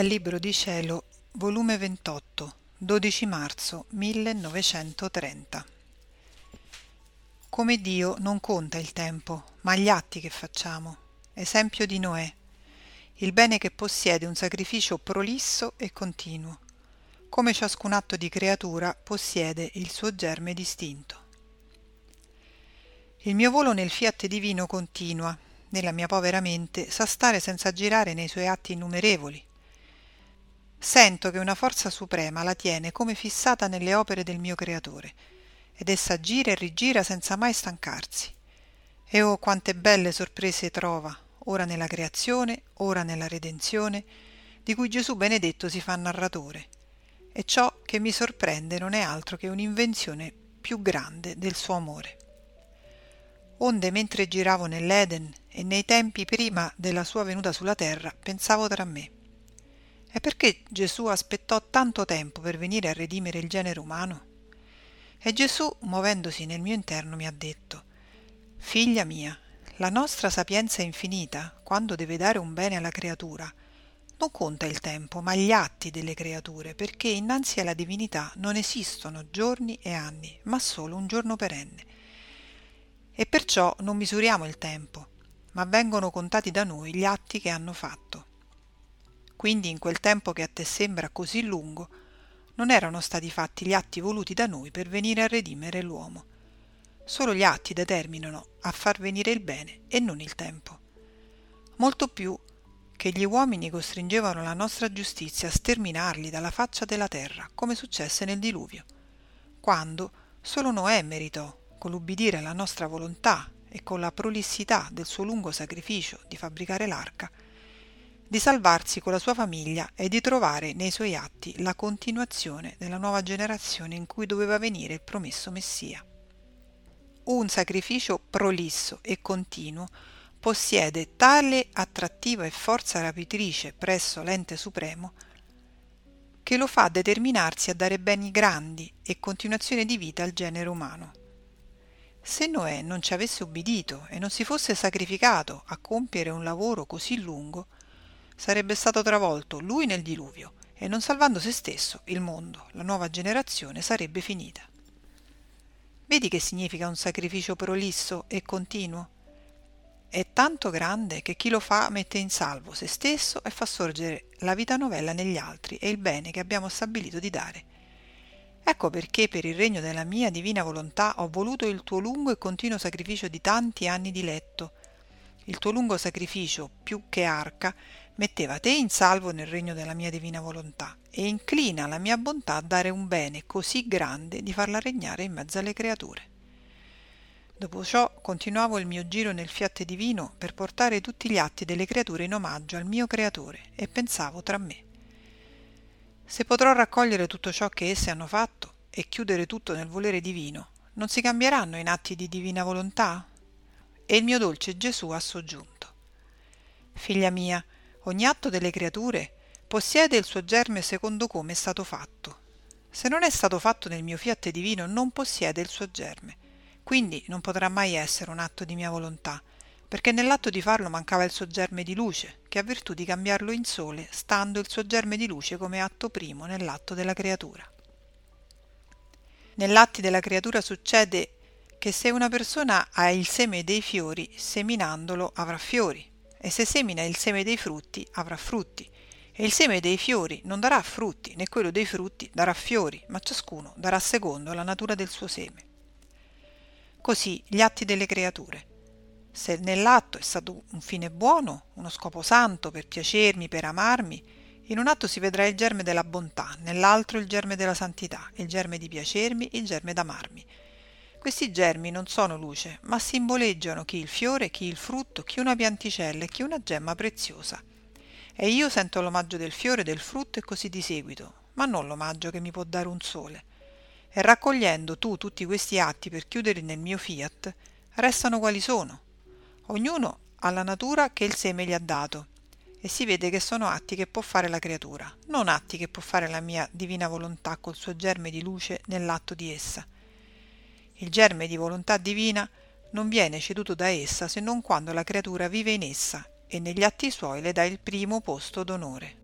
Dal Libro di Cielo, volume 28, 12 marzo 1930. Come Dio non conta il tempo, ma gli atti che facciamo. Esempio di Noè. Il bene che possiede un sacrificio prolisso e continuo. Come ciascun atto di creatura possiede il suo germe distinto. Il mio volo nel fiat divino continua, nella mia povera mente sa stare senza girare nei suoi atti innumerevoli Sento che una forza suprema la tiene come fissata nelle opere del mio creatore, ed essa gira e rigira senza mai stancarsi. E oh quante belle sorprese trova, ora nella creazione, ora nella redenzione, di cui Gesù benedetto si fa narratore. E ciò che mi sorprende non è altro che un'invenzione più grande del suo amore. Onde mentre giravo nell'Eden e nei tempi prima della sua venuta sulla terra, pensavo tra me e perché Gesù aspettò tanto tempo per venire a redimere il genere umano? E Gesù, muovendosi nel mio interno, mi ha detto, Figlia mia, la nostra sapienza infinita, quando deve dare un bene alla creatura, non conta il tempo, ma gli atti delle creature, perché innanzi alla divinità non esistono giorni e anni, ma solo un giorno perenne. E perciò non misuriamo il tempo, ma vengono contati da noi gli atti che hanno fatto. Quindi in quel tempo che a te sembra così lungo, non erano stati fatti gli atti voluti da noi per venire a redimere l'uomo. Solo gli atti determinano a far venire il bene e non il tempo. Molto più che gli uomini costringevano la nostra giustizia a sterminarli dalla faccia della terra, come successe nel diluvio, quando solo Noè meritò, con l'ubbidire alla nostra volontà e con la prolissità del suo lungo sacrificio di fabbricare l'arca, di salvarsi con la sua famiglia e di trovare nei suoi atti la continuazione della nuova generazione in cui doveva venire il promesso Messia. Un sacrificio prolisso e continuo possiede tale attrattiva e forza rapitrice presso l'ente supremo che lo fa determinarsi a dare beni grandi e continuazione di vita al genere umano. Se Noè non ci avesse ubbidito e non si fosse sacrificato a compiere un lavoro così lungo, sarebbe stato travolto lui nel diluvio e non salvando se stesso, il mondo, la nuova generazione sarebbe finita. Vedi che significa un sacrificio prolisso e continuo? È tanto grande che chi lo fa mette in salvo se stesso e fa sorgere la vita novella negli altri e il bene che abbiamo stabilito di dare. Ecco perché per il regno della mia divina volontà ho voluto il tuo lungo e continuo sacrificio di tanti anni di letto. Il tuo lungo sacrificio, più che arca, metteva te in salvo nel regno della mia divina volontà e inclina la mia bontà a dare un bene così grande di farla regnare in mezzo alle creature. Dopo ciò continuavo il mio giro nel fiat divino per portare tutti gli atti delle creature in omaggio al mio creatore e pensavo tra me. Se potrò raccogliere tutto ciò che esse hanno fatto e chiudere tutto nel volere divino, non si cambieranno in atti di divina volontà? E il mio dolce Gesù ha soggiunto. Figlia mia, Ogni atto delle creature possiede il suo germe secondo come è stato fatto. Se non è stato fatto nel mio fiat divino, non possiede il suo germe. Quindi non potrà mai essere un atto di mia volontà, perché nell'atto di farlo mancava il suo germe di luce, che ha virtù di cambiarlo in sole, stando il suo germe di luce come atto primo nell'atto della creatura. Nell'atti della creatura succede che se una persona ha il seme dei fiori, seminandolo avrà fiori, e se semina il seme dei frutti avrà frutti, e il seme dei fiori non darà frutti, né quello dei frutti darà fiori, ma ciascuno darà secondo la natura del suo seme. Così gli atti delle creature. Se nell'atto è stato un fine buono, uno scopo santo per piacermi, per amarmi, in un atto si vedrà il germe della bontà, nell'altro il germe della santità, il germe di piacermi, il germe d'amarmi. Questi germi non sono luce, ma simboleggiano chi il fiore, chi il frutto, chi una pianticella e chi una gemma preziosa. E io sento l'omaggio del fiore, del frutto e così di seguito, ma non l'omaggio che mi può dare un sole. E raccogliendo tu tutti questi atti per chiudere nel mio fiat, restano quali sono. Ognuno ha la natura che il seme gli ha dato, e si vede che sono atti che può fare la creatura, non atti che può fare la mia divina volontà col suo germe di luce nell'atto di essa. Il germe di volontà divina non viene ceduto da essa se non quando la creatura vive in essa e negli atti suoi le dà il primo posto d'onore.